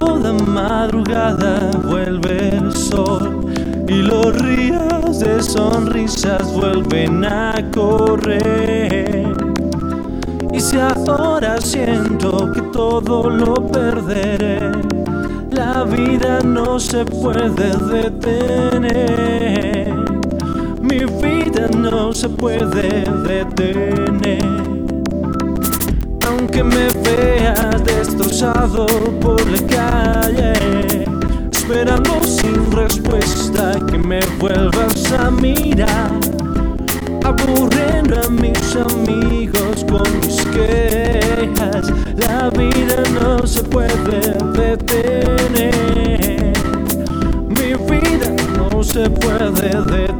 toda madrugada vuelve el sol y los ríos de sonrisas vuelven a correr. Y si ahora siento que todo lo perderé, la vida no se puede detener. Mi vida no se puede detener. Aunque me veas esperando sin respuesta que me vuelvas a mirar, aburriendo a mis amigos con mis quejas. La vida no se puede detener, mi vida no se puede detener.